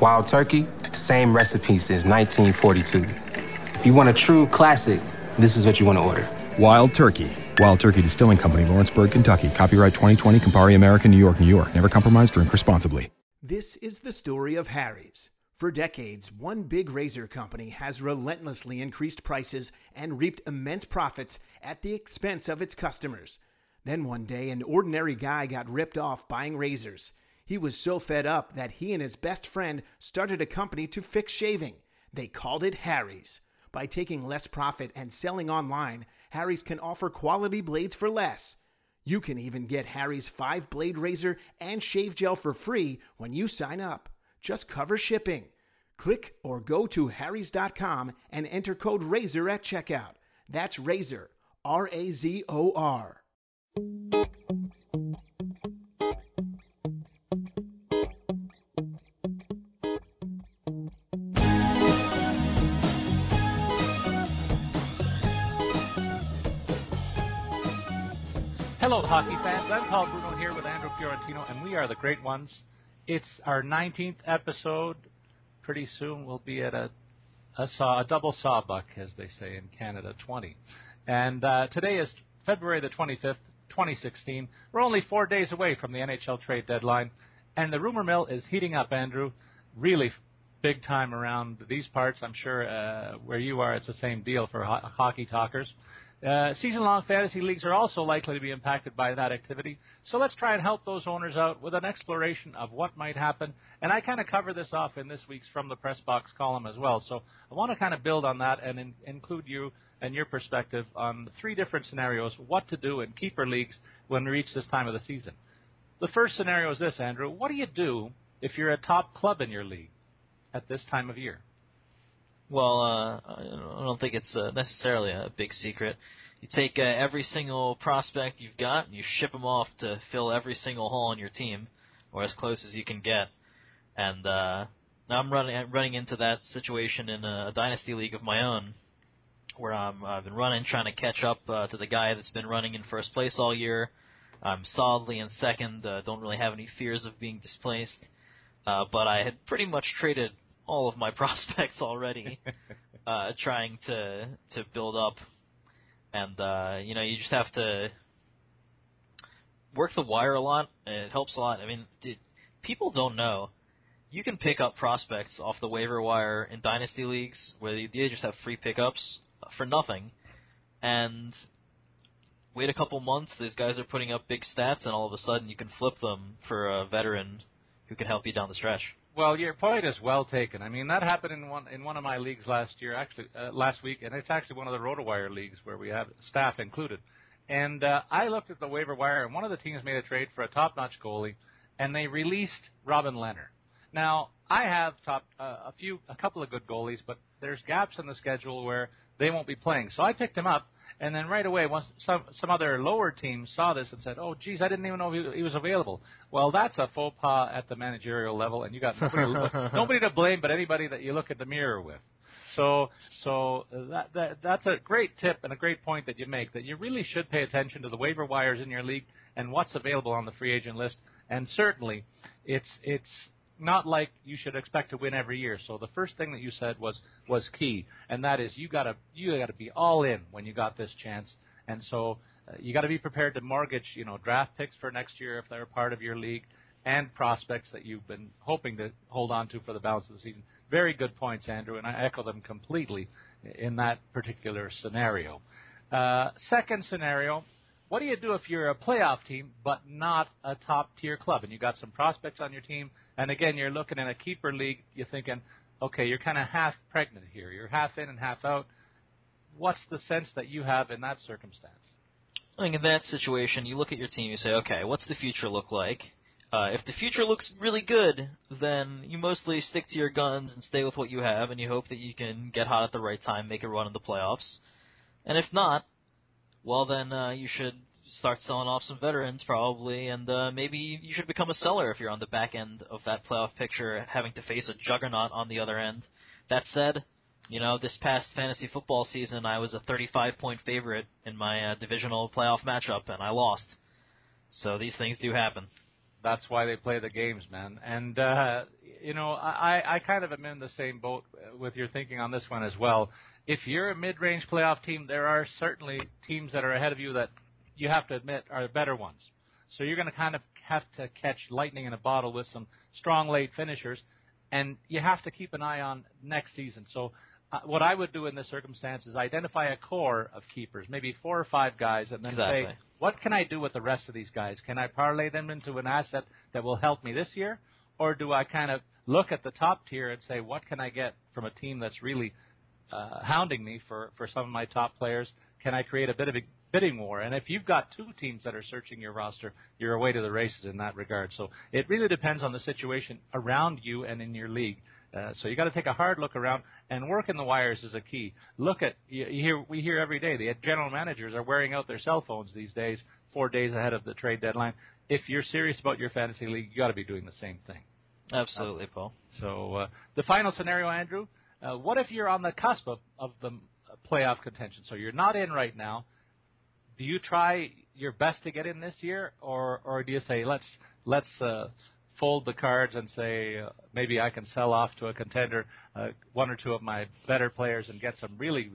Wild Turkey, same recipe since 1942. If you want a true classic, this is what you want to order. Wild Turkey. Wild Turkey Distilling Company, Lawrenceburg, Kentucky. Copyright 2020, Campari American, New York, New York. Never compromise, drink responsibly. This is the story of Harry's. For decades, one big razor company has relentlessly increased prices and reaped immense profits at the expense of its customers. Then one day, an ordinary guy got ripped off buying razors. He was so fed up that he and his best friend started a company to fix shaving. They called it Harry's. By taking less profit and selling online, Harry's can offer quality blades for less. You can even get Harry's 5 blade razor and shave gel for free when you sign up. Just cover shipping. Click or go to harrys.com and enter code RAZOR at checkout. That's RAZOR, R A Z O R. Hello, hockey fans. I'm Paul Bruno here with Andrew Fiorentino, and we are the Great Ones. It's our 19th episode. Pretty soon we'll be at a a, saw, a double sawbuck, as they say in Canada, 20. And uh, today is February the 25th, 2016. We're only four days away from the NHL trade deadline, and the rumor mill is heating up, Andrew. Really big time around these parts. I'm sure uh, where you are, it's the same deal for ho- hockey talkers. Uh, season-long fantasy leagues are also likely to be impacted by that activity. So let's try and help those owners out with an exploration of what might happen. And I kind of cover this off in this week's From the Press Box column as well. So I want to kind of build on that and in, include you and your perspective on three different scenarios, what to do in keeper leagues when we reach this time of the season. The first scenario is this, Andrew. What do you do if you're a top club in your league at this time of year? Well, uh, I don't think it's uh, necessarily a big secret. You take uh, every single prospect you've got and you ship them off to fill every single hole on your team, or as close as you can get. And uh, now I'm running running into that situation in a, dynasty league of my own, where I'm I've been running trying to catch up uh, to the guy that's been running in first place all year. I'm solidly in second. Uh, don't really have any fears of being displaced. Uh, but I had pretty much traded all of my prospects already, uh, trying to to build up, and uh, you know you just have to work the wire a lot. It helps a lot. I mean, dude, people don't know. You can pick up prospects off the waiver wire in dynasty leagues where they just have free pickups for nothing, and wait a couple months. These guys are putting up big stats, and all of a sudden you can flip them for a veteran who can help you down the stretch. Well, your point is well taken. I mean, that happened in one in one of my leagues last year, actually uh, last week, and it's actually one of the RotoWire leagues where we have staff included. And uh, I looked at the waiver wire, and one of the teams made a trade for a top-notch goalie, and they released Robin Lehner. Now, I have top uh, a few, a couple of good goalies, but there's gaps in the schedule where they won't be playing. So I picked him up, and then right away, once some some other lower teams saw this and said, "Oh, geez, I didn't even know he, he was available." Well, that's a faux pas at the managerial level, and you got nobody, nobody to blame but anybody that you look at the mirror with. So, so that, that that's a great tip and a great point that you make. That you really should pay attention to the waiver wires in your league and what's available on the free agent list. And certainly, it's it's not like you should expect to win every year. So the first thing that you said was was key, and that is you gotta you gotta be all in when you got this chance. And so uh, you got to be prepared to mortgage, you know, draft picks for next year if they're part of your league, and prospects that you've been hoping to hold on to for the balance of the season. Very good points, Andrew, and I echo them completely in that particular scenario. Uh, second scenario, what do you do if you're a playoff team but not a top tier club and you got some prospects on your team and again you're looking in a keeper league you're thinking okay you're kind of half pregnant here. You're half in and half out. What's the sense that you have in that circumstance? I think in that situation you look at your team you say okay what's the future look like? Uh, if the future looks really good, then you mostly stick to your guns and stay with what you have, and you hope that you can get hot at the right time, make a run in the playoffs. And if not, well then uh, you should start selling off some veterans probably, and uh, maybe you should become a seller if you're on the back end of that playoff picture, having to face a juggernaut on the other end. That said, you know this past fantasy football season, I was a 35 point favorite in my uh, divisional playoff matchup, and I lost. So these things do happen. That's why they play the games, man. And uh, you know, I I kind of am in the same boat with your thinking on this one as well if you're a mid-range playoff team, there are certainly teams that are ahead of you that you have to admit are the better ones. So you're going to kind of have to catch lightning in a bottle with some strong late finishers, and you have to keep an eye on next season. So uh, what I would do in this circumstance is identify a core of keepers, maybe four or five guys, and then exactly. say, what can I do with the rest of these guys? Can I parlay them into an asset that will help me this year, or do I kind of look at the top tier and say, what can I get from a team that's really uh, hounding me for, for some of my top players. Can I create a bit of a bidding war? And if you've got two teams that are searching your roster, you're away to the races in that regard. So it really depends on the situation around you and in your league. Uh, so you got to take a hard look around and work in the wires is a key. Look at you, you hear we hear every day the general managers are wearing out their cell phones these days, four days ahead of the trade deadline. If you're serious about your fantasy league, you got to be doing the same thing. Absolutely, Paul. So uh, the final scenario, Andrew, uh, what if you're on the cusp of, of the playoff contention? So you're not in right now. Do you try your best to get in this year, or or do you say let's let's uh, fold the cards and say uh, maybe I can sell off to a contender uh, one or two of my better players and get some really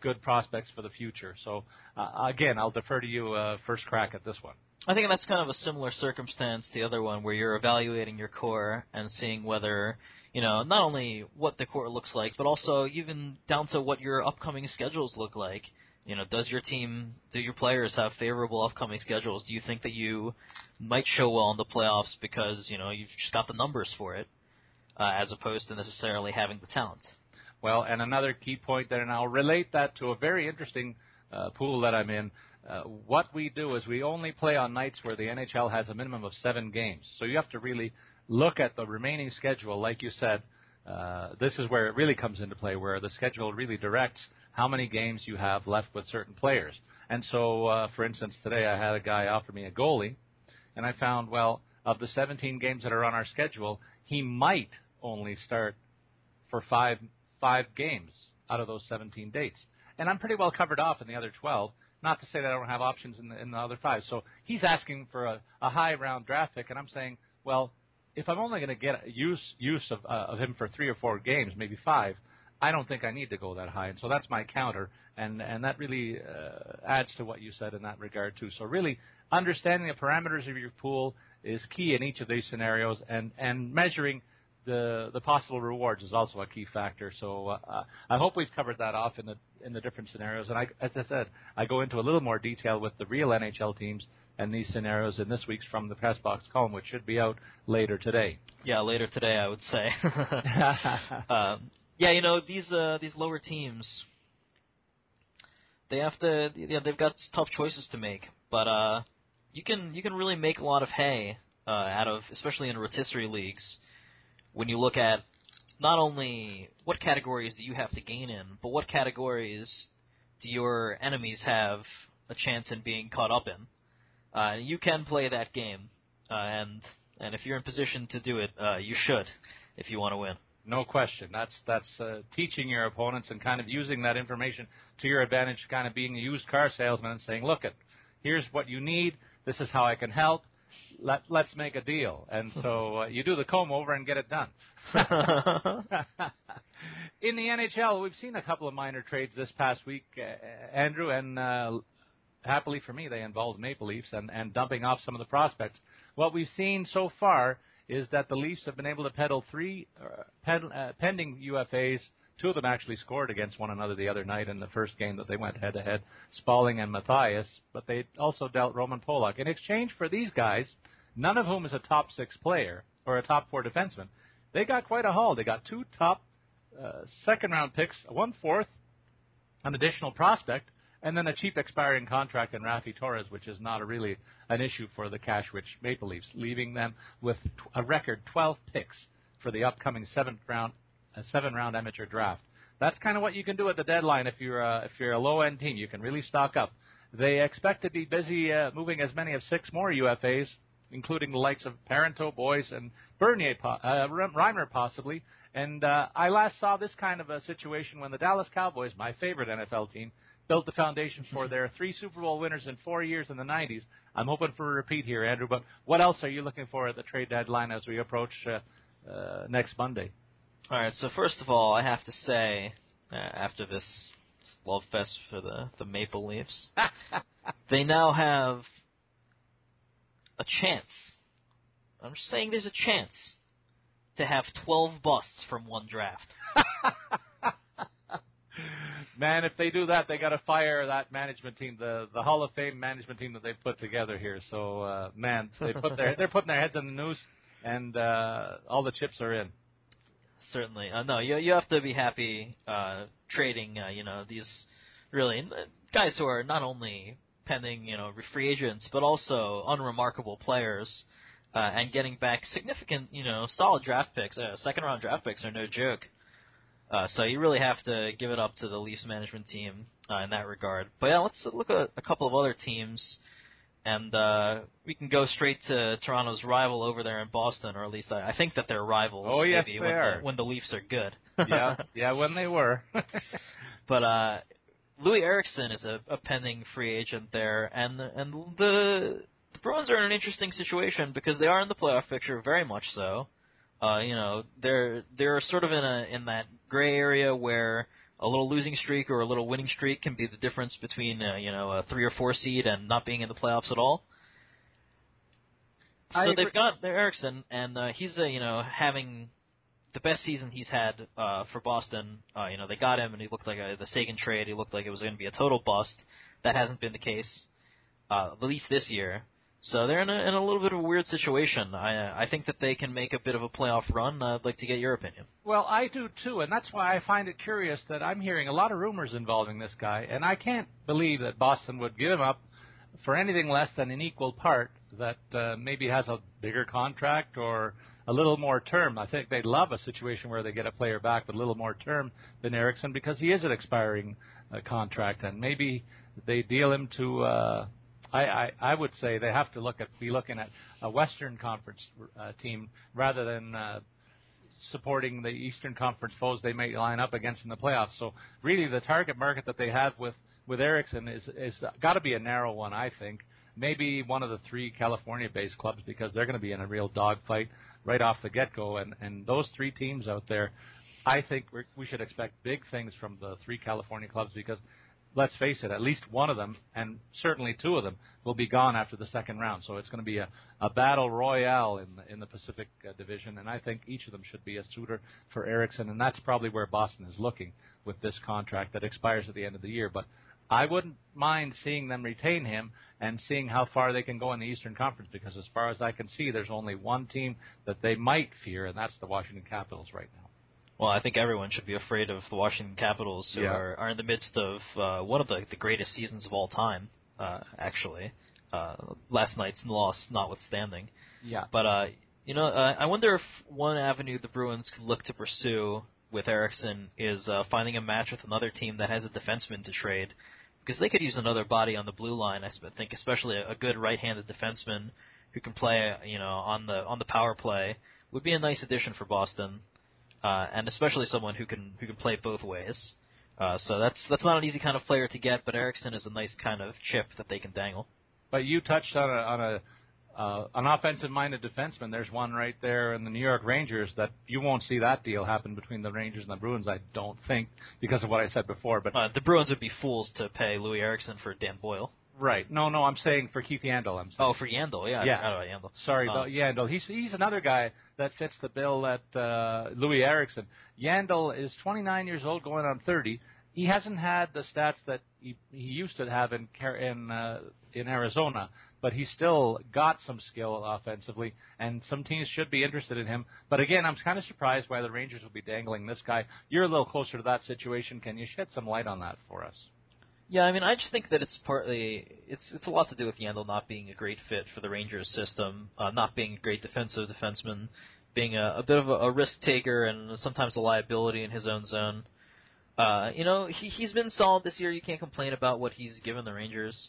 good prospects for the future? So uh, again, I'll defer to you uh, first crack at this one. I think that's kind of a similar circumstance to the other one, where you're evaluating your core and seeing whether you know, not only what the core looks like, but also even down to what your upcoming schedules look like. You know, does your team, do your players have favorable upcoming schedules? Do you think that you might show well in the playoffs because you know you've just got the numbers for it, uh, as opposed to necessarily having the talent? Well, and another key point there, and I'll relate that to a very interesting uh, pool that I'm in. Uh, what we do is we only play on nights where the NHL has a minimum of seven games. So you have to really look at the remaining schedule, like you said, uh, this is where it really comes into play, where the schedule really directs how many games you have left with certain players. And so, uh, for instance, today I had a guy offer me a goalie, and I found, well, of the 17 games that are on our schedule, he might only start for five five games out of those 17 dates. And I'm pretty well covered off in the other 12. Not to say that I don't have options in the, in the other five. So he's asking for a, a high round draft pick, and I'm saying, well, if I'm only going to get use use of uh, of him for three or four games, maybe five, I don't think I need to go that high. And so that's my counter, and and that really uh, adds to what you said in that regard too. So really, understanding the parameters of your pool is key in each of these scenarios, and and measuring the the possible rewards is also a key factor. So uh, I hope we've covered that off in the in the different scenarios. And I, as I said, I go into a little more detail with the real NHL teams and these scenarios in this week's From the Press Box column, which should be out later today. Yeah, later today, I would say. um, yeah, you know these uh, these lower teams, they have to, yeah, they've got tough choices to make, but uh, you can you can really make a lot of hay uh, out of, especially in rotisserie leagues, when you look at not only what categories do you have to gain in, but what categories do your enemies have a chance in being caught up in. Uh, you can play that game, uh, and and if you're in position to do it, uh, you should, if you want to win. No question. That's that's uh, teaching your opponents and kind of using that information to your advantage, kind of being a used car salesman and saying, "Look, it, here's what you need. This is how I can help. Let let's make a deal." And so uh, you do the comb over and get it done. in the NHL, we've seen a couple of minor trades this past week, uh, Andrew, and uh, happily for me, they involved Maple Leafs and, and dumping off some of the prospects. what we've seen so far is that the Leafs have been able to peddle three uh, pen, uh, pending UFAs. Two of them actually scored against one another the other night in the first game that they went head to head, Spaling and Matthias. But they also dealt Roman Polak in exchange for these guys, none of whom is a top six player or a top four defenseman. They got quite a haul. They got two top uh, second round picks, one fourth, an additional prospect, and then a cheap expiring contract in Raffi Torres, which is not really an issue for the cash-rich Maple Leafs, leaving them with a record 12 picks for the upcoming seventh round, a seven-round amateur draft. That's kind of what you can do at the deadline if you're a, if you're a low-end team. You can really stock up. They expect to be busy uh, moving as many as six more UFAs, including the likes of Parenteau, Boyes, and Bernier, uh, Reimer possibly. And uh, I last saw this kind of a situation when the Dallas Cowboys, my favorite NFL team, built the foundation for their three Super Bowl winners in four years in the 90s. I'm hoping for a repeat here, Andrew. But what else are you looking for at the trade deadline as we approach uh, uh, next Monday? All right. So first of all, I have to say, uh, after this love fest for the the Maple Leafs, they now have a chance. I'm just saying, there's a chance to have 12 busts from one draft. Man, if they do that, they got to fire that management team, the the Hall of Fame management team that they put together here. So, uh, man, they put their they're putting their heads in the noose, and uh, all the chips are in. Certainly, uh, no, you you have to be happy uh, trading. Uh, you know these really uh, guys who are not only pending you know free agents, but also unremarkable players. Uh, and getting back significant, you know, solid draft picks. Uh, second round draft picks are no joke. Uh, so you really have to give it up to the Leafs management team uh, in that regard. But yeah, let's look at a couple of other teams, and uh, we can go straight to Toronto's rival over there in Boston, or at least I, I think that they're rivals. Oh yes, maybe, they when are. The, when the Leafs are good. yeah, yeah, when they were. but uh, Loui Eriksson is a, a pending free agent there, and and the the Bruins are in an interesting situation because they are in the playoff picture, very much so. Uh, you know, they're they're sort of in a in that gray area where a little losing streak or a little winning streak can be the difference between uh, you know a three or four seed and not being in the playoffs at all. So I they've got their Eriksson, and uh, he's uh, you know having the best season he's had uh, for Boston. Uh, you know they got him, and he looked like a, the Seguin trade. He looked like it was going to be a total bust. That hasn't been the case, uh, at least this year. So they're in a, in a little bit of a weird situation. I I think that they can make a bit of a playoff run. Uh, I'd like to get your opinion. Well, I do too, and that's why I find it curious that I'm hearing a lot of rumors involving this guy, and I can't believe that Boston would give him up for anything less than an equal part that uh, maybe has a bigger contract or a little more term. I think they'd love a situation where they get a player back with a little more term than Eriksson because he is an expiring uh, contract, and maybe they deal him to. Uh, I, I, I would say they have to look at be looking at a Western Conference uh, team rather than uh, supporting the Eastern Conference foes they may line up against in the playoffs. So really, the target market that they have with with Eriksson is is got to be a narrow one, I think. Maybe one of the three California-based clubs because they're going to be in a real dogfight right off the get-go, and and those three teams out there, I think we're, we should expect big things from the three California clubs because let's face it, at least one of them, and certainly two of them, will be gone after the second round. So it's going to be a, a battle royale in the, in the Pacific uh, Division, and I think each of them should be a suitor for Eriksson, and that's probably where Boston is looking with this contract that expires at the end of the year. But I wouldn't mind seeing them retain him and seeing how far they can go in the Eastern Conference, because as far as I can see, there's only one team that they might fear, and that's the Washington Capitals right now. Well, I think everyone should be afraid of the Washington Capitals, who Yeah. are, are in the midst of uh, one of the, the greatest seasons of all time, uh, actually. Uh, last night's loss notwithstanding. Yeah. But, uh, you know, uh, I wonder if one avenue the Bruins could look to pursue with Eriksson is uh, finding a match with another team that has a defenseman to trade. Because they could use another body on the blue line, I think, especially a, a good right-handed defenseman who can play, you know, on the on the power play would be a nice addition for Boston uh, and especially someone who can who can play both ways. Uh, so that's that's not an easy kind of player to get, but Eriksson is a nice kind of chip that they can dangle. But you touched on a, on a uh, an offensive-minded defenseman. There's one right there in the New York Rangers that you won't see that deal happen between the Rangers and the Bruins. I don't think because of what I said before. But Uh, the Bruins would be fools to pay Loui Eriksson for Dan Boyle. Right. No, no, I'm saying for Keith Yandle. I'm saying. Oh, for Yandle, yeah. I Yeah. about Yandle. Sorry, though, Yandle. He's he's another guy that fits the bill that uh, Loui Eriksson. Yandle is 29 years old, going on 30. He hasn't had the stats that he, he used to have in in uh, in Arizona, but he's still got some skill offensively, and some teams should be interested in him. But again, I'm kind of surprised why the Rangers will be dangling this guy. You're a little closer to that situation. Can you shed some light on that for us? Yeah, I mean, I just think that it's partly it's it's a lot to do with Yandle not being a great fit for the Rangers system, uh, not being a great defensive defenseman, being a, a bit of a, a risk taker and sometimes a liability in his own zone. Uh, you know, he he's been solid this year. You can't complain about what he's given the Rangers,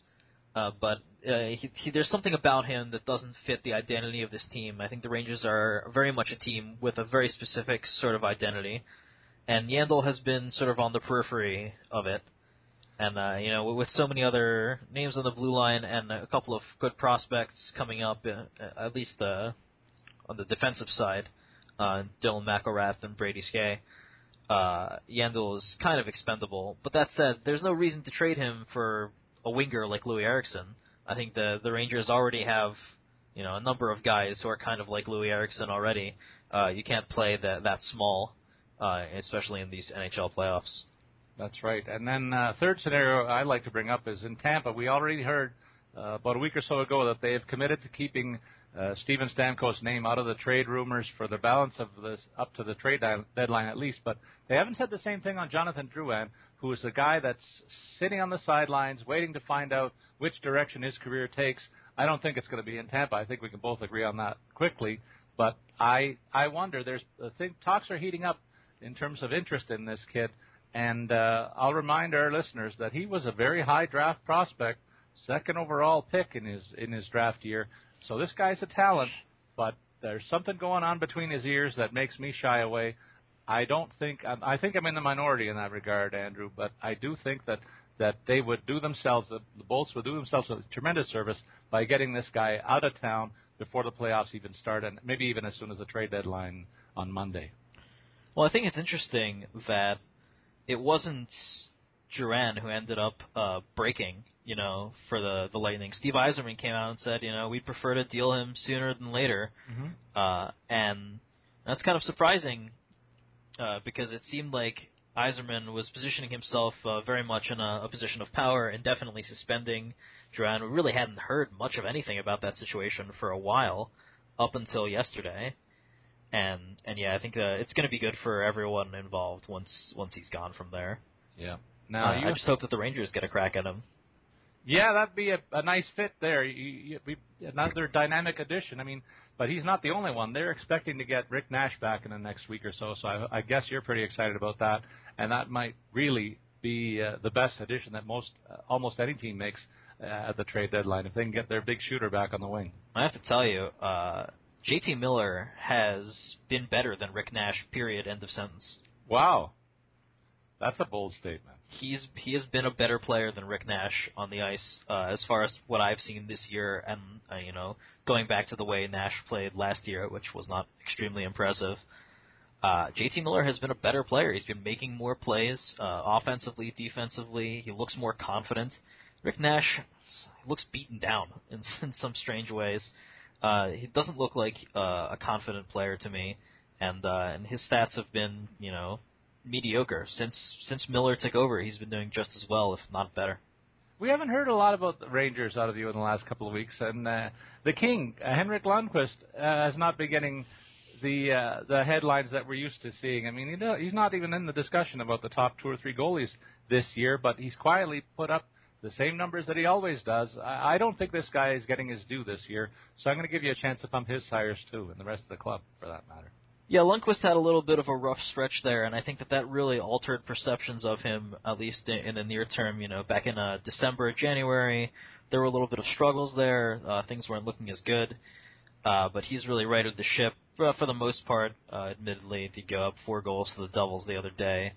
uh, but uh, he, he, there's something about him that doesn't fit the identity of this team. I think the Rangers are very much a team with a very specific sort of identity, and Yandle has been sort of on the periphery of it. And uh, you know, with so many other names on the blue line and a couple of good prospects coming up, uh, at least uh, on the defensive side, uh, Dylan McIlrath and Brady Skjei, uh, Yandle is kind of expendable. But that said, there's no reason to trade him for a winger like Loui Eriksson. I think the the Rangers already have you know a number of guys who are kind of like Loui Eriksson already. Uh, you can't play that that small, uh, especially in these NHL playoffs. That's right. And then uh, third scenario I like to bring up is in Tampa. We already heard uh, about a week or so ago that they have committed to keeping uh, Steven Stamkos' name out of the trade rumors for the balance of this up to the trade deadline at least. But they haven't said the same thing on Jonathan Drouin, who is a guy that's sitting on the sidelines waiting to find out which direction his career takes. I don't think it's going to be in Tampa. I think we can both agree on that quickly. But I I wonder. There's I think talks are heating up in terms of interest in this kid. And uh, I'll remind our listeners that he was a very high draft prospect, second overall pick in his in his draft year. So this guy's a talent, but there's something going on between his ears that makes me shy away. I don't think I'm- I think I'm in the minority in that regard, Andrew, but I do think that that they would do themselves the, the Bolts would do themselves a tremendous service by getting this guy out of town before the playoffs even start, and maybe even as soon as the trade deadline on Monday. Well, I think it's interesting that it wasn't Drouin who ended up uh, breaking, you know, for the the Lightning. Steve Yzerman came out and said, you know, we'd prefer to deal him sooner than later, uh, and that's kind of surprising uh, because it seemed like Yzerman was positioning himself uh, very much in a, a position of power, indefinitely suspending Drouin. We really hadn't heard much of anything about that situation for a while, up until yesterday and and yeah, I think uh, it's going to be good for everyone involved once once he's gone from there. Yeah. Uh, Now you I just hope that the Rangers get a crack at him. Yeah, that'd be a, a nice fit there. You, you, another dynamic addition. I mean, but he's not the only one. They're expecting to get Rick Nash back in the next week or so. So I, I guess you're pretty excited about that, and that might really be uh, the best addition that most uh, almost any team makes uh, at the trade deadline if they can get their big shooter back on the wing. I have to tell you, uh, JT Miller has been better than Rick Nash. Period. End of sentence. Wow, that's a bold statement. He's he has been a better player than Rick Nash on the ice uh, as far as what I've seen this year, and uh, you know, going back to the way Nash played last year, which was not extremely impressive. Uh, JT Miller has been a better player. He's been making more plays, uh, offensively, defensively. He looks more confident. Rick Nash looks beaten down in, in some strange ways. Uh, he doesn't look like uh, a confident player to me, and uh, and his stats have been, you know, mediocre since since Miller took over. He's been doing just as well, if not better. We haven't heard a lot about the Rangers out of you in the last couple of weeks, and uh, the King, uh, Henrik Lundqvist, uh, has not been getting the uh, the headlines that we're used to seeing. I mean, do, he's not even in the discussion about the top two or three goalies this year, but he's quietly put up the same numbers that he always does. I, I don't think this guy is getting his due this year, so I'm going to give you a chance to pump his tires too, and the rest of the club, for that matter. Yeah, Lundqvist had a little bit of a rough stretch there, and I think that that really altered perceptions of him, at least in, in the near term. You know, back in uh, December, January, there were a little bit of struggles there. Uh, things weren't looking as good, uh, but he's really righted the ship uh, for the most part. Uh, admittedly, he go up four goals to the Devils the other day,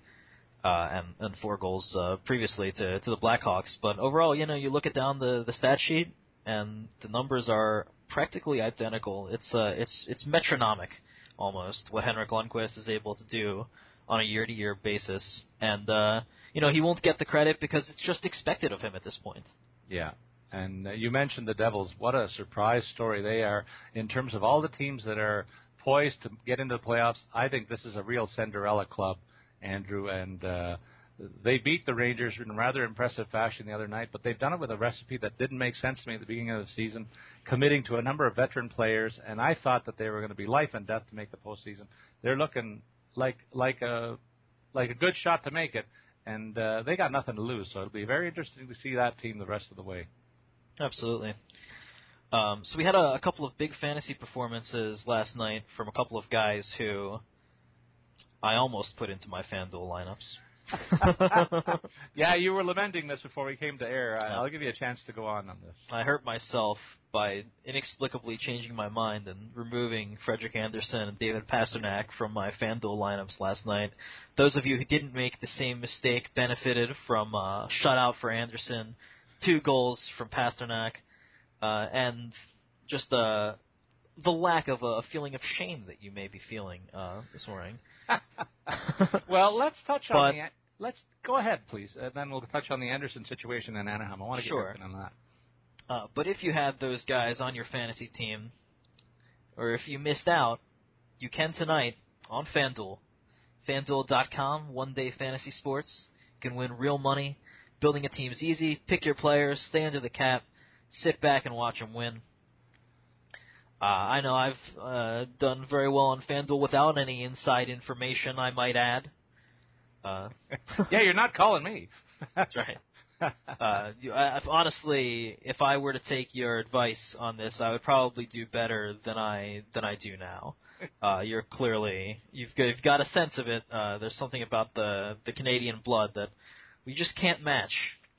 uh, and and four goals uh, previously to to the Blackhawks. But overall, you know, you look at down the the stat sheet, and the numbers are practically identical. It's uh, it's it's metronomic almost what Henrik Lundqvist is able to do on a year-to-year basis, and uh, you know he won't get the credit because it's just expected of him at this point. Yeah. And uh, you mentioned the Devils. What a surprise story they are in terms of all the teams that are poised to get into the playoffs. I think this is a real Cinderella club, Andrew, and uh, they beat the Rangers in rather impressive fashion the other night. But they've done it with a recipe that didn't make sense to me at the beginning of the season, committing to a number of veteran players, and I thought that they were going to be life and death to make the postseason. They're looking like like a like a good shot to make it, and uh, they got nothing to lose. So it'll be very interesting to see that team the rest of the way. Absolutely. Um, so we had a, a couple of big fantasy performances last night from a couple of guys who I almost put into my FanDuel lineups. yeah, you were lamenting this before we came to air. I, I'll give you a chance to go on on this. I hurt myself by inexplicably changing my mind and removing Frederik Andersen and David Pastrnak from my FanDuel lineups last night. Those of you who didn't make the same mistake benefited from uh, shutout for Andersen, two goals from Pastrnak, uh, and just uh, the lack of a feeling of shame that you may be feeling uh, this morning. well, let's touch But- on the. Let's go ahead, please, and then we'll touch on the Andersen situation in Anaheim. I want to get Sure. on that. Uh, but if you had those guys on your fantasy team, or if you missed out, you can tonight on FanDuel. FanDuel.com, one day fantasy sports. You can win real money. Building a team's easy. Pick your players, stay under the cap, sit back and watch them win. Uh, I know I've uh, done very well on FanDuel without any inside information, I might add. Uh, yeah, you're not calling me. that's right. Uh, you, I, honestly, if I were to take your advice on this, I would probably do better than I than I do now. Uh, you're clearly you've got, you've got a sense of it. Uh, there's something about the the Canadian blood that we just can't match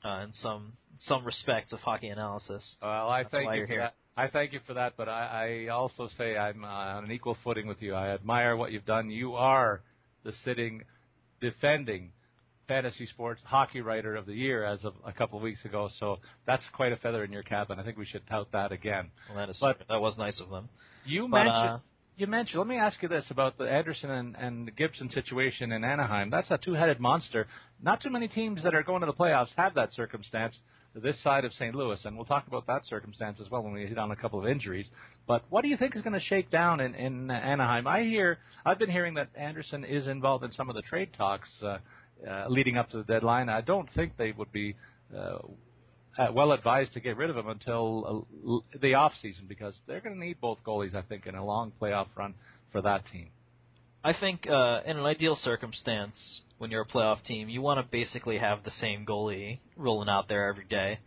uh, in some some respects of hockey analysis. Well, I That's thank why you you're for here. that. I thank you for that, but I, I also say I'm uh, on an equal footing with you. I admire what you've done. You are the sitting, defending fantasy sports hockey writer of the year as of a couple of weeks ago. So that's quite a feather in your cap, and I think we should tout that again. Well, that is But- that was nice of them. You But, mentioned. uh, you mentioned. Let me ask you this about the Andersen and, and the Gibson situation in Anaheim. That's a two-headed monster. Not too many teams that are going to the playoffs have that circumstance this side of St. Louis, and we'll talk about that circumstance as well when we hit on a couple of injuries. But what do you think is going to shake down in, in Anaheim? I hear, I've been hearing that Andersen is involved in some of the trade talks uh, uh, leading up to the deadline. I don't think they would be. Uh, uh, well advised to get rid of him until uh, the off season because they're going to need both goalies, I think, in a long playoff run for that team. I think uh, in an ideal circumstance, when you're a playoff team, you want to basically have the same goalie rolling out there every day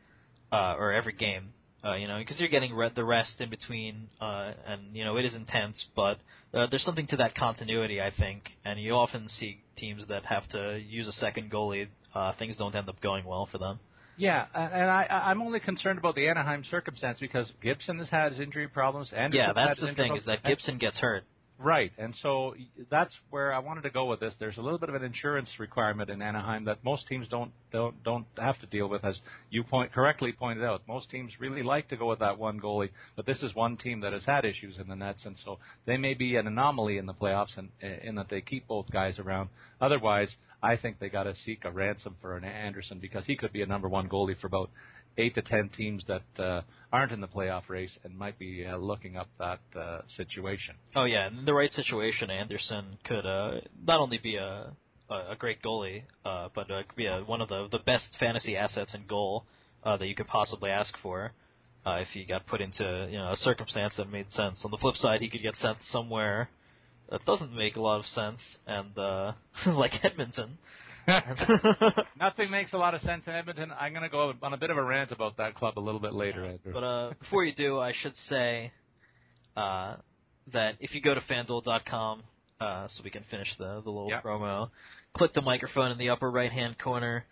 uh, or every game. Uh, you know, because you're getting re- the rest in between, uh, and you know it is intense, but uh, there's something to that continuity, I think. And you often see teams that have to use a second goalie. Uh, things don't end up going well for them. Yeah, and I, I'm only concerned about the Anaheim circumstance because Gibson has had his injury problems. Andersen yeah, that's the thing is that Gibson gets hurt. Right, and so that's where I wanted to go with this. There's a little bit of an insurance requirement in Anaheim that most teams don't don't don't have to deal with, as you point correctly pointed out. Most teams really like to go with that one goalie, but this is one team that has had issues in the nets, and so they may be an anomaly in the playoffs, and eh, in that they keep both guys around. Otherwise, I think they got to seek a ransom for an Andersen because he could be a number one goalie for about eight to ten teams that uh, aren't in the playoff race and might be uh, looking up that uh, situation. Oh yeah, in the right situation, Andersen could uh, not only be a a, great goalie, uh, but uh, be a, one of the the best fantasy assets in goal uh, that you could possibly ask for. Uh, if he got put into you know a circumstance that made sense. On the flip side, he could get sent somewhere that doesn't make a lot of sense, and uh, like Edmonton. Nothing makes a lot of sense in Edmonton. I'm going to go on a bit of a rant about that club a little bit later, Andrew. But uh, before you do, I should say uh, that if you go to FanDuel.com, uh, so we can finish the the little Yeah. promo, click the microphone in the upper right hand corner,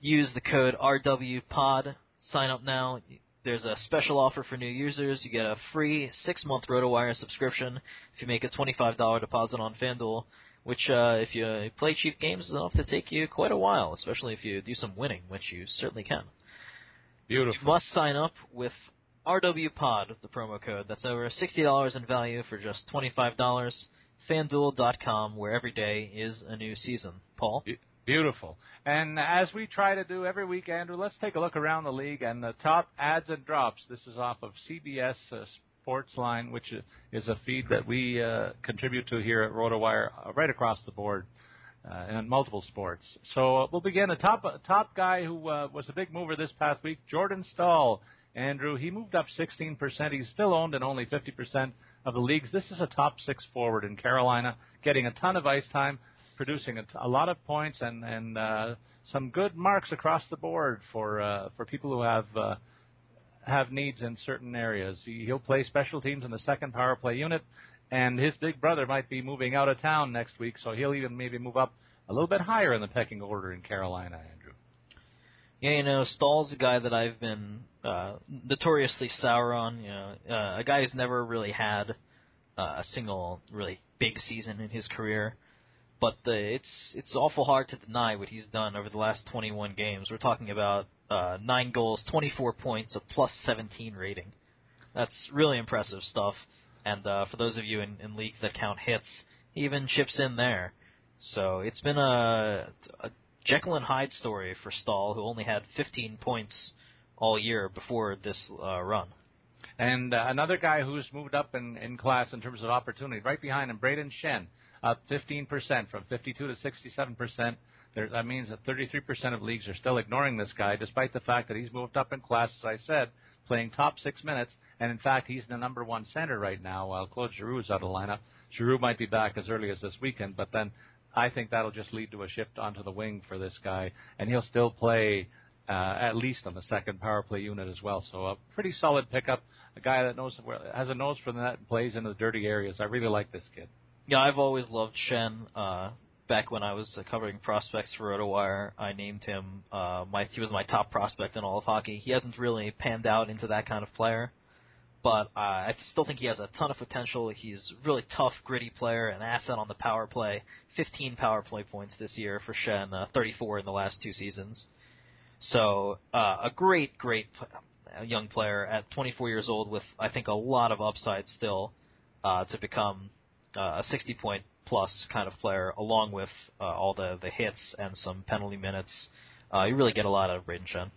use the code RWPOD, sign up now. There's a special offer for new users. You get a free six month RotoWire subscription if you make a $25 deposit on FanDuel, which, uh, if you play cheap games, is enough to take you quite a while, especially if you do some winning, which you certainly can. You Beautiful. must sign up with RWPOD, the promo code. That's over $60 in value for just $25. FanDuel.com, where every day is a new season. Paul? Beautiful. And as we try to do every week, Andrew, let's take a look around the league and the top adds and drops. This is off of CBS uh, Sportsline, which is a feed that we uh, contribute to here at RotoWire uh, right across the board uh, in multiple sports. So uh, we'll begin. The top uh, top guy who uh, was a big mover this past week, Jordan Staal. Andrew, he moved up 16%. He's still owned in only 50% of the leagues. This is a top six forward in Carolina, getting a ton of ice time, producing a, t- a lot of points and and uh, some good marks across the board for uh, for people who have uh, have needs in certain areas. He, he'll play special teams in the second power play unit, and his big brother might be moving out of town next week, so he'll even maybe move up a little bit higher in the pecking order in Carolina, Andrew. Yeah, you know, Staal's a guy that I've been uh, notoriously sour on. You know, uh, a guy who's never really had uh, a single really big season in his career. But the, it's it's awful hard to deny what he's done over the last 21 games. We're talking about uh, nine goals, 24 points, a plus 17 rating. That's really impressive stuff. And uh, for those of you in, in leagues that count hits, he even chips in there. So it's been a, a Jekyll and Hyde story for Staal, who only had 15 points all year before this uh, run. And uh, another guy who's moved up in, in class in terms of opportunity, right behind him, Brayden Schenn, up 15% from 52 to 67%. There, that means that 33% of leagues are still ignoring this guy, despite the fact that he's moved up in class, as I said, playing top six minutes. And in fact, he's the number one center right now while Claude Giroux is out of lineup. Giroux might be back as early as this weekend, but then I think that'll just lead to a shift onto the wing for this guy, and he'll still play uh, at least on the second power play unit as well. So a pretty solid pickup. A guy that knows has a nose for the net and plays in the dirty areas. I really like this kid. Yeah, I've always loved Schenn. Uh, back when I was uh, covering prospects for RotoWire, I named him uh, my he was my top prospect in all of hockey. He hasn't really panned out into that kind of player, but uh, I still think he has a ton of potential. He's a really tough, gritty player, an asset on the power play. 15 power play points this year for Schenn, uh, 34 in the last two seasons. So uh, a great, great young player at 24 years old with I think a lot of upside still uh, to become uh, a 60 point plus kind of player, along with uh, all the the hits and some penalty minutes. Uh, you really get a lot out of Brayden Schenn.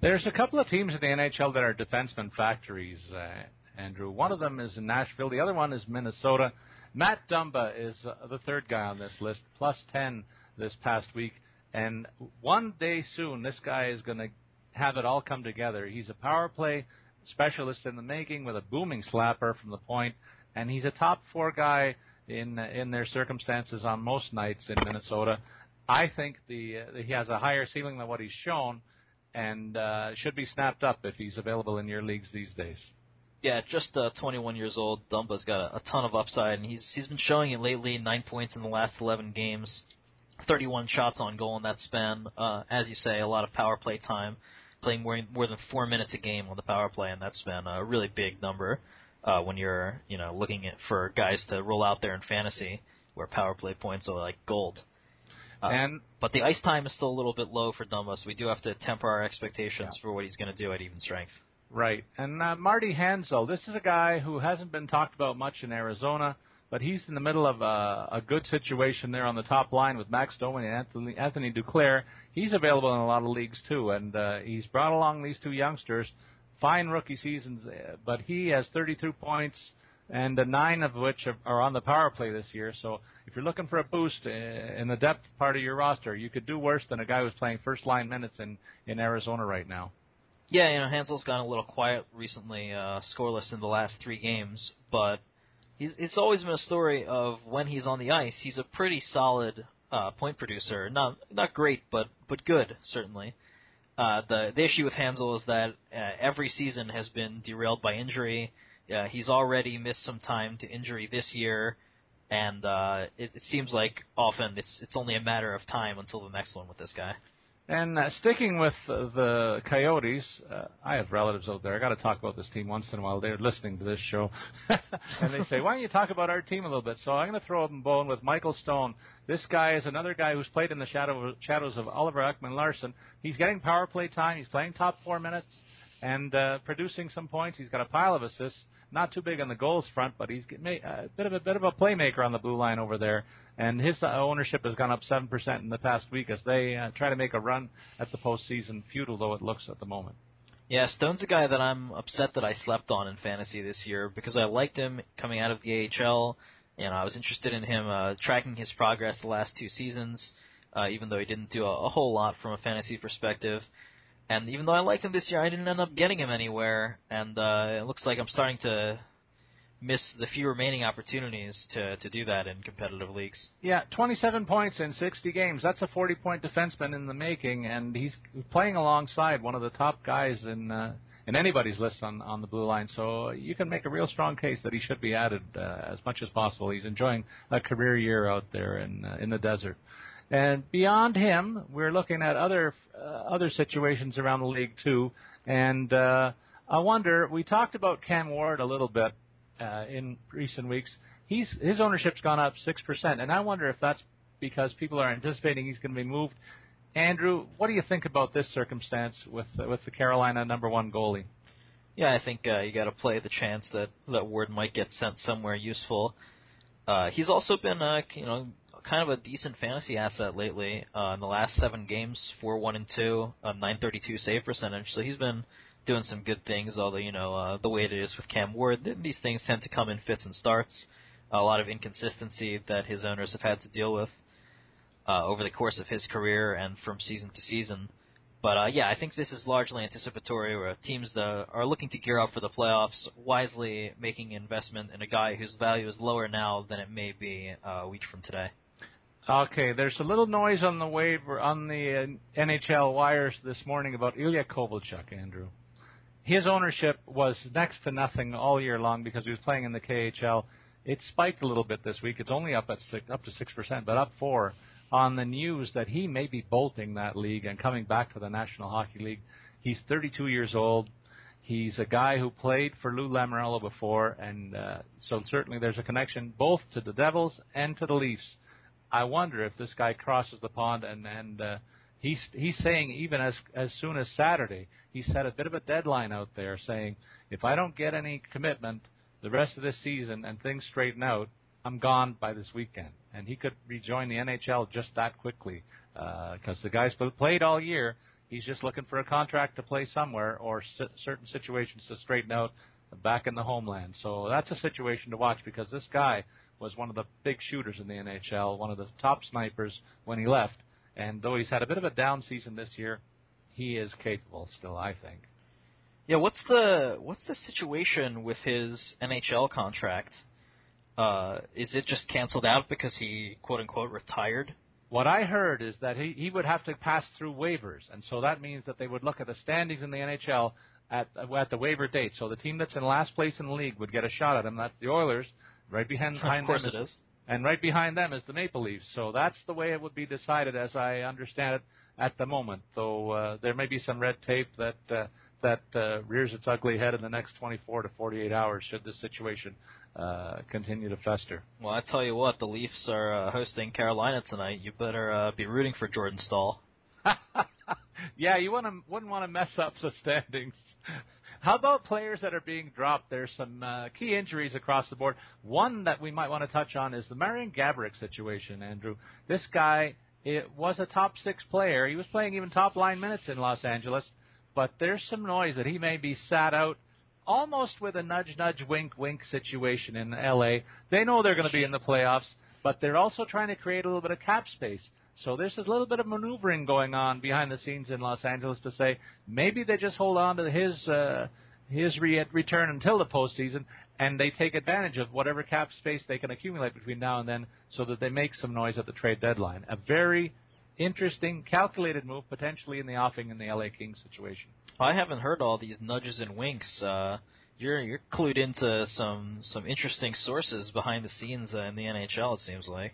There's a couple of teams in the NHL that are defenseman factories, uh, Andrew. One of them is Nashville. The other one is Minnesota. Matt Dumba is uh, the third guy on this list, plus 10 this past week. And one day soon, this guy is going to have it all come together. He's a power play specialist in the making with a booming slapper from the point, and he's a top four guy in in their circumstances on most nights in Minnesota. I think the uh, he has a higher ceiling than what he's shown, and uh, should be snapped up if he's available in your leagues these days. Yeah, just uh, 21 years old. Dumba's got a, a ton of upside, and he's he's been showing it lately. Nine points in the last 11 games, 31 shots on goal in that span. Uh, as you say, a lot of power play time, playing more more than four minutes a game on the power play in that span. A really big number when you're you know looking at for guys to roll out there in fantasy where power play points are like gold. Uh, and but the ice time is still a little bit low for Dumba, so we do have to temper our expectations yeah. for what he's going to do at even strength. Right, and uh, Marty Hanzal, this is a guy who hasn't been talked about much in Arizona, but he's in the middle of a, a good situation there on the top line with Max Domi and Anthony, Anthony Duclair. He's available in a lot of leagues too, and uh, he's brought along these two youngsters fine rookie seasons, uh, but he has 32 points and nine of which are on the power play this year. So if you're looking for a boost uh, in the depth part of your roster, you could do worse than a guy who's playing first line minutes in in Arizona right now. Yeah, you know Hanzal's gone a little quiet recently, uh, scoreless in the last three games, but he's it's always been a story of when he's on the ice, he's a pretty solid uh, point producer. Not not great, but but good certainly. Uh, the the issue with Hanzal is that uh, every season has been derailed by injury. Uh, he's already missed some time to injury this year, and uh, it, it seems like often it's it's only a matter of time until the next one with this guy. And uh, sticking with uh, the Coyotes, uh, I have relatives out there. I got to talk about this team once in a while. They're listening to this show, and they say, "Why don't you talk about our team a little bit?" So I'm going to throw them bone with Michael Stone. This guy is another guy who's played in the shadow, shadows of Oliver Ekman-Larsson. He's getting power play time. He's playing top four minutes and uh, producing some points. He's got a pile of assists. Not too big on the goals front, but he's a bit of a bit of a playmaker on the blue line over there. And his uh, ownership has gone up seven percent in the past week as they uh, try to make a run at the postseason, futile though it looks at the moment. Yeah, Stone's a guy that I'm upset that I slept on in fantasy this year because I liked him coming out of the AHL. You know, I was interested in him uh, tracking his progress the last two seasons, uh, even though he didn't do a, a whole lot from a fantasy perspective. And even though I liked him this year, I didn't end up getting him anywhere. And uh, it looks like I'm starting to miss the few remaining opportunities to to do that in competitive leagues. Yeah, 27 points in 60 games. That's a 40 point defenseman in the making, and he's playing alongside one of the top guys in uh, in anybody's list on on the blue line. So you can make a real strong case that he should be added uh, as much as possible. He's enjoying a career year out there in uh, in the desert. And beyond him, we're looking at other uh, other situations around the league too. And uh, I wonder. We talked about Cam Ward a little bit uh, in recent weeks. He's his ownership's gone up six percent, and I wonder if that's because people are anticipating he's going to be moved. Andrew, what do you think about this circumstance with uh, with the Carolina number one goalie? Yeah, I think uh, you got to play the chance that that Ward might get sent somewhere useful. Uh, he's also been, uh, you know, kind of a decent fantasy asset lately. Uh, in the last seven games, four one and two, a 932 save percentage. So he's been doing some good things. Although you know uh, the way it is with Cam Ward, these things tend to come in fits and starts. A lot of inconsistency that his owners have had to deal with uh, over the course of his career and from season to season. But uh, yeah, I think this is largely anticipatory, where teams that are looking to gear up for the playoffs, wisely making investment in a guy whose value is lower now than it may be uh, a week from today. Okay, there's a little noise on the waiver on the uh, NHL wires this morning about Ilya Kovalchuk, Andrew. His ownership was next to nothing all year long because he was playing in the KHL. It spiked a little bit this week. It's only up at six, up to six percent, but up four on the news that he may be bolting that league and coming back to the National Hockey League. He's 32 years old. He's a guy who played for Lou Lamoriello before, and uh, so certainly there's a connection both to the Devils and to the Leafs. I wonder if this guy crosses the pond and and uh, he's he's saying even as as soon as Saturday he set a bit of a deadline out there saying if I don't get any commitment the rest of this season and things straighten out I'm gone by this weekend. And he could rejoin the NHL just that quickly because uh, the guy's played all year. He's just looking for a contract to play somewhere or c- certain situations to straighten out back in the homeland. So that's a situation to watch because this guy was one of the big shooters in the NHL, one of the top snipers when he left. And though he's had a bit of a down season this year, he is capable still, I think. Yeah, what's the what's the situation with his NHL contract? Uh, is it just canceled out because he quote unquote retired? What I heard is that he, he would have to pass through waivers, and so that means that they would look at the standings in the NHL at at the waiver date. So the team that's in last place in the league would get a shot at him. That's the Oilers. Right behind, behind of course them it is. And right behind them is the Maple Leafs. So that's the way it would be decided, as I understand it at the moment. Though uh, there may be some red tape that uh, that uh, rears its ugly head in the next 24 to 48 hours should this situation uh, continue to fester. Well, I tell you what, the Leafs are uh, hosting Carolina tonight. You better uh, be rooting for Jordan Staal. yeah, you want to wouldn't want to mess up the standings. How about players that are being dropped? There's some uh, key injuries across the board. One that we might want to touch on is the Marian Gaborik situation, Andrew. This guy it was a top six player. He was playing even top line minutes in Los Angeles, but there's some noise that he may be sat out almost with a nudge, nudge, wink, wink situation in LA. They know they're going to be in the playoffs, but they're also trying to create a little bit of cap space. So there's a little bit of maneuvering going on behind the scenes in Los Angeles to say maybe they just hold on to his uh, his re- return until the postseason, and they take advantage of whatever cap space they can accumulate between now and then, so that they make some noise at the trade deadline. A very interesting, calculated move, potentially in the offing in the LA Kings situation. I haven't heard all these nudges and winks. Uh, you're you're clued into some some interesting sources behind the scenes uh, in the NHL. It seems like.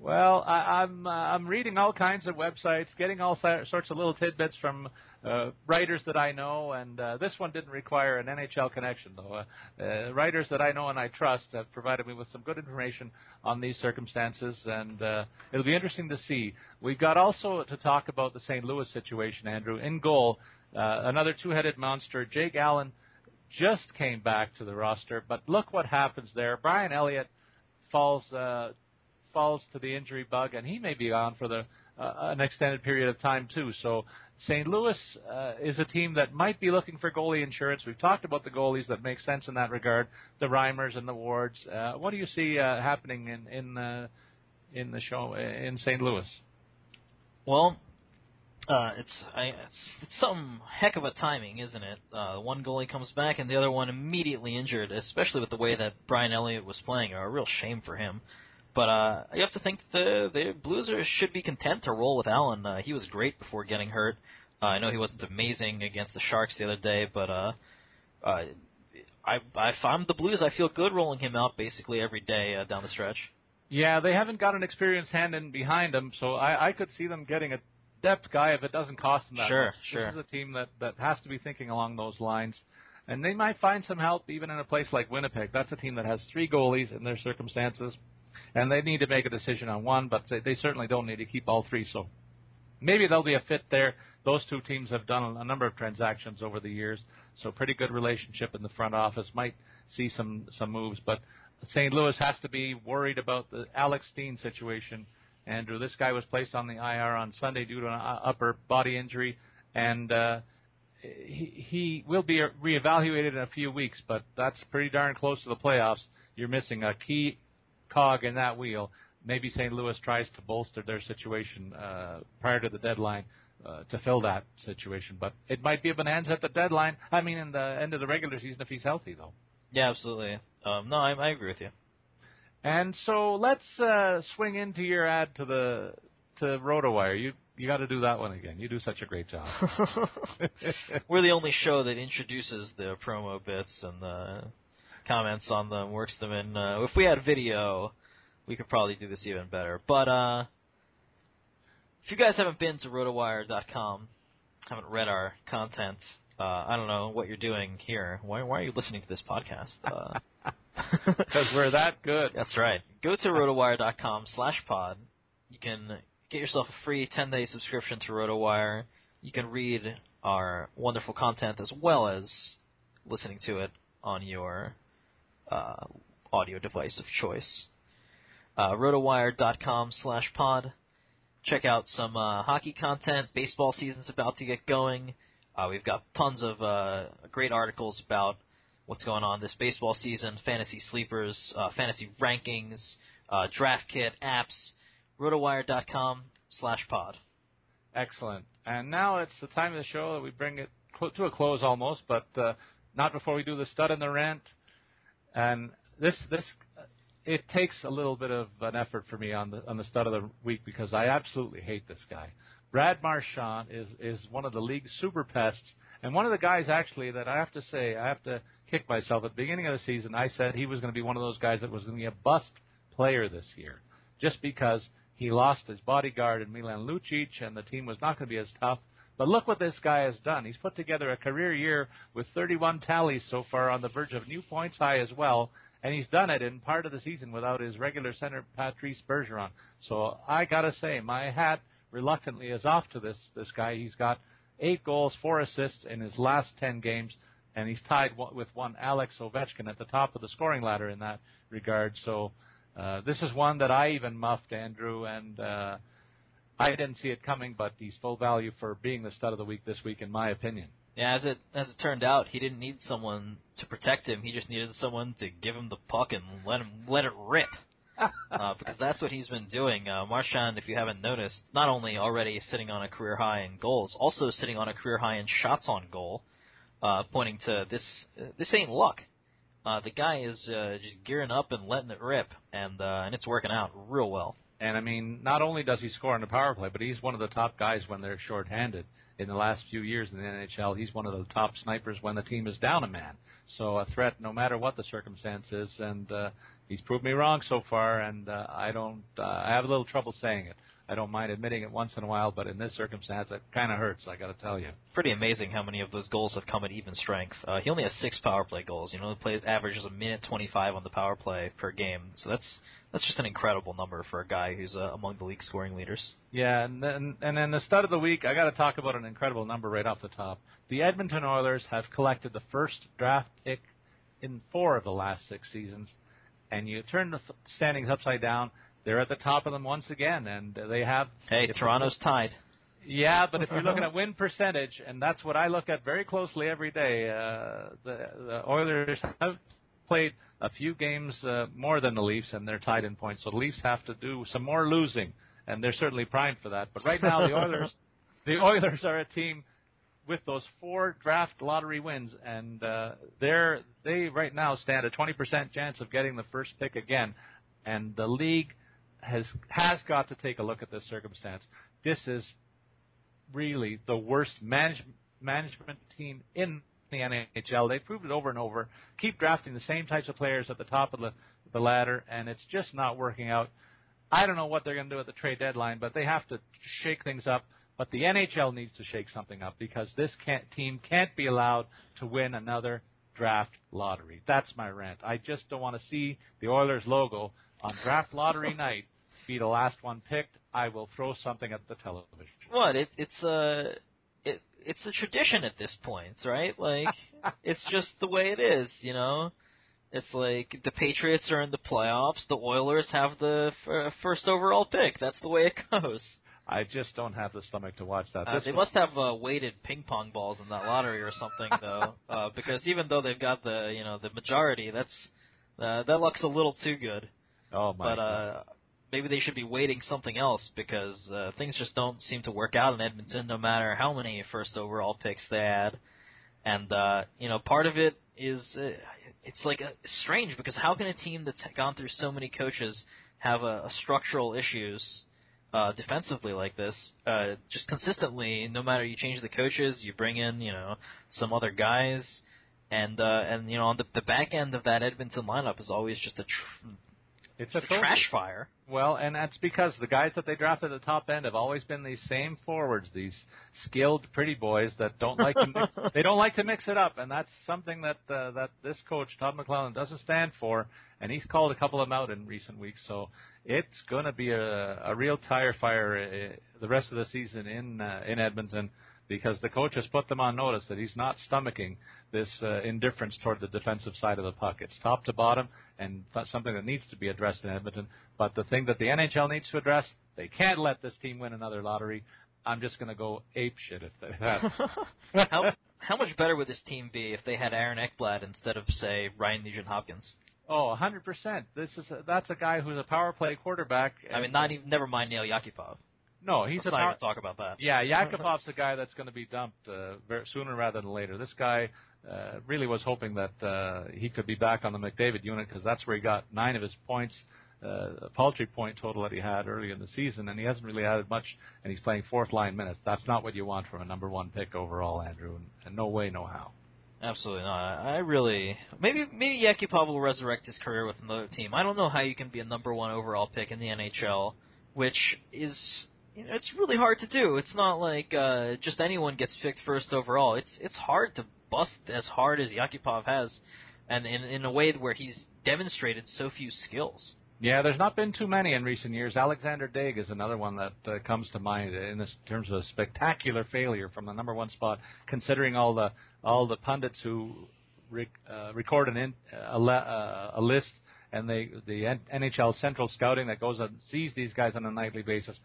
Well, I, I'm uh, I'm reading all kinds of websites, getting all sorts of little tidbits from uh, writers that I know, and uh, this one didn't require an NHL connection, though. Uh, uh, writers that I know and I trust have provided me with some good information on these circumstances, and uh, it'll be interesting to see. We've got also to talk about the St. Louis situation, Andrew. In goal, uh, another two-headed monster, Jake Allen just came back to the roster, but look what happens there. Brian Elliott falls uh, falls to the injury bug, and he may be on for the uh, an extended period of time too. So St. Louis uh, is a team that might be looking for goalie insurance. We've talked about the goalies that make sense in that regard, the Reimers and the Wards. Uh, what do you see uh, happening in in uh, in the show in St. Louis? Well, uh, it's, I, it's it's some heck of a timing, isn't it? Uh, one goalie comes back and the other one immediately injured, especially with the way that Brian Elliott was playing. A real shame for him. But uh, you have to think the the Blues are, should be content to roll with Allen. Uh, he was great before getting hurt. Uh, I know he wasn't amazing against the Sharks the other day, but uh, uh, I, I'm the Blues, I feel good rolling him out basically every day uh, down the stretch. Yeah, they haven't got an experienced hand in behind them, so I, I could see them getting a depth guy if it doesn't cost them that sure, much. Sure, This is a team that that has to be thinking along those lines, and they might find some help even in a place like Winnipeg. That's a team that has three goalies in their circumstances, and they need to make a decision on one, but they, certainly don't need to keep all three. So maybe there'll be a fit there. Those two teams have done a number of transactions over the years, so pretty good relationship in the front office. Might see some some moves, but St. Louis has to be worried about the Alex Steen situation. Andrew, this guy was placed on the IR on Sunday due to an upper body injury, and uh, he, he will be reevaluated in a few weeks. But that's pretty darn close to the playoffs. You're missing a key cog in that wheel. Maybe St. Louis tries to bolster their situation uh, prior to the deadline uh, to fill that situation. But it might be a bonanza at the deadline. I mean, in the end of the regular season if he's healthy, though. Yeah, absolutely. Um, no, I, I agree with you. And so let's uh, swing into your ad to the to RotoWire. You you got to do that one again. You do such a great job. We're the only show that introduces the promo bits and the comments on them, works them in. Uh, if we had video, we could probably do this even better. But uh, if you guys haven't been to rotowire.com, haven't read our content, uh, I don't know what you're doing here. Why, why are you listening to this podcast? Uh, because we're that good. That's right. Go to rotowire.com slash pod. You can get yourself a free 10-day subscription to RotoWire. You can read our wonderful content as well as listening to it on your uh, audio device of choice. Uh, rotowire.com slash pod. Check out some uh, hockey content. Baseball season's about to get going. Uh, we've got tons of uh, great articles about what's going on this baseball season, fantasy sleepers, uh, fantasy rankings, uh, draft kit, apps, rotowire.com slash pod. Excellent. And now it's the time of the show that we bring it to a close almost, but uh, not before we do the stud and the rent. And this this it takes a little bit of an effort for me on the on the stud of the week because I absolutely hate this guy. Brad Marchand is is one of the league's super pests, and one of the guys actually that I have to say I have to kick myself at the beginning of the season. I said he was going to be one of those guys that was going to be a bust player this year, just because he lost his bodyguard in Milan Lucic, and the team was not going to be as tough. But look what this guy has done. He's put together a career year with 31 tallies so far on the verge of new points high as well. And he's done it in part of the season without his regular center Patrice Bergeron. So I gotta say, my hat reluctantly is off to this this guy. He's got eight goals, four assists in his last ten games, and he's tied with one Alex Ovechkin at the top of the scoring ladder in that regard. So uh, this is one that I even muffed Andrew, and uh, I didn't see it coming, but he's full value for being the stud of the week this week, in my opinion. Yeah, as it as it turned out, he didn't need someone to protect him. He just needed someone to give him the puck and let him let it rip. uh, because that's what he's been doing. Uh, Marchand, if you haven't noticed, not only already sitting on a career high in goals, also sitting on a career high in shots on goal, uh, pointing to this. Uh, this ain't luck. Uh, the guy is uh, just gearing up and letting it rip, and uh, and it's working out real well. And I mean, not only does he score on the power play, but he's one of the top guys when they're shorthanded. In the last few years in the NHL, he's one of the top snipers when the team is down a man. So a threat, no matter what the circumstances. And uh, he's proved me wrong so far, and uh, I don't. Uh, I have a little trouble saying it. I don't mind admitting it once in a while, but in this circumstance, it kind of hurts. I got to tell you. Pretty amazing how many of those goals have come at even strength. Uh, he only has six power play goals. You know, the play averages a minute 25 on the power play per game. So that's that's just an incredible number for a guy who's uh, among the league scoring leaders. Yeah, and then and then the stud of the week, I got to talk about an incredible number right off the top. The Edmonton Oilers have collected the first draft pick in four of the last six seasons, and you turn the standings upside down they're at the top of them once again, and they have. Hey, Toronto's tied. Yeah, but if you're looking at win percentage, and that's what I look at very closely every day, uh, the, the Oilers have played a few games uh, more than the Leafs, and they're tied in points. So the Leafs have to do some more losing, and they're certainly primed for that. But right now, the Oilers, the Oilers are a team with those four draft lottery wins, and uh, they're they right now stand a 20% chance of getting the first pick again, and the league has has got to take a look at this circumstance. This is really the worst manage, management team in the NHL. They've proved it over and over. Keep drafting the same types of players at the top of the, the ladder, and it's just not working out. I don't know what they're going to do at the trade deadline, but they have to shake things up. But the NHL needs to shake something up because this can't, team can't be allowed to win another draft lottery. That's my rant. I just don't want to see the Oilers logo on draft lottery night be the last one picked, I will throw something at the television. What? It, it's a it, it's a tradition at this point, right? Like it's just the way it is, you know. It's like the Patriots are in the playoffs, the Oilers have the f- uh, first overall pick. That's the way it goes. I just don't have the stomach to watch that. Uh, they must have uh, weighted ping pong balls in that lottery or something, though, uh, because even though they've got the you know the majority, that's uh, that looks a little too good. Oh my! But uh, maybe they should be waiting something else because uh, things just don't seem to work out in Edmonton, no matter how many first overall picks they add. And uh, you know, part of it is uh, it's like a, strange because how can a team that's gone through so many coaches have a, a structural issues uh, defensively like this, uh, just consistently, no matter you change the coaches, you bring in, you know, some other guys, and uh, and you know, on the, the back end of that Edmonton lineup is always just a tr- it's a, trash fire. Well, and that's because the guys that they drafted at the top end have always been these same forwards, these skilled, pretty boys that don't like to mix, they don't like to mix it up, and that's something that uh, that this coach Todd McLellan doesn't stand for, and he's called a couple of them out in recent weeks. So it's going to be a, a real tire fire uh, the rest of the season in uh, in Edmonton because the coach has put them on notice that he's not stomaching this uh, indifference toward the defensive side of the puck. It's top to bottom and something that needs to be addressed in Edmonton. But the thing that the NHL needs to address, they can't let this team win another lottery. I'm just going to go ape shit if they have. how, how much better would this team be if they had Aaron Ekblad instead of, say, Ryan Nugent Hopkins? Oh, 100%. This is a, that's a guy who's a power play quarterback. I mean, not even never mind Nail Yakupov. No, he's Let's not even talk about that. Yeah, Yakupov's the guy that's going to be dumped uh, very, sooner rather than later. This guy uh, really was hoping that uh, he could be back on the McDavid unit because that's where he got nine of his points, uh, a paltry point total that he had early in the season, and he hasn't really added much, and he's playing fourth line minutes. That's not what you want from a number one pick overall, Andrew, and, and no way, no how. Absolutely not. I really maybe maybe Yakupov will resurrect his career with another team. I don't know how you can be a number one overall pick in the NHL, which is you know, it's really hard to do. It's not like uh, just anyone gets picked first overall. It's it's hard to bust as hard as Yakupov has, and in in a way where he's demonstrated so few skills. Yeah, there's not been too many in recent years. Alexander Daigle is another one that uh, comes to mind in this, terms of a spectacular failure from the number one spot, considering all the all the pundits who rec, uh, record an in, a, uh, a list and they the NHL Central Scouting that goes and sees these guys on a nightly basis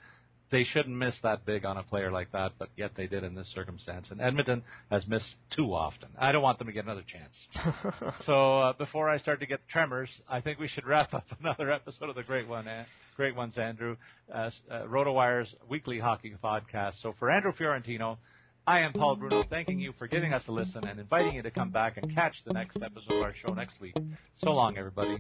they shouldn't miss that big on a player like that, but yet they did in this circumstance. And Edmonton has missed too often. I don't want them to get another chance. so uh, before I start to get tremors, I think we should wrap up another episode of the Great One, uh, Great Ones, Andrew, uh, uh, RotoWire's weekly hockey podcast. So for Andrew Fiorentino, I am Paul Bruno, thanking you for giving us a listen and inviting you to come back and catch the next episode of our show next week. So long, everybody.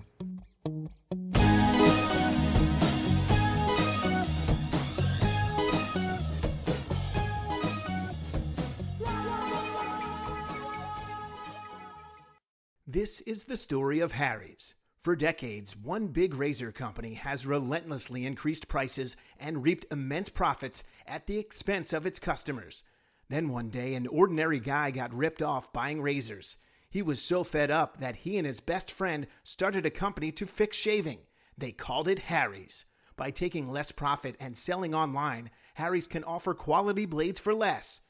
This is the story of Harry's. For decades, one big razor company has relentlessly increased prices and reaped immense profits at the expense of its customers. Then one day, an ordinary guy got ripped off buying razors. He was so fed up that he and his best friend started a company to fix shaving. They called it Harry's. By taking less profit and selling online, Harry's can offer quality blades for less.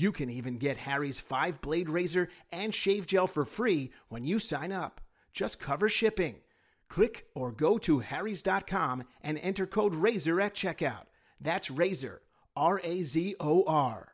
You can even get Harry's 5 blade razor and shave gel for free when you sign up. Just cover shipping. Click or go to harrys.com and enter code RAZOR at checkout. That's RAZOR, R A Z O R.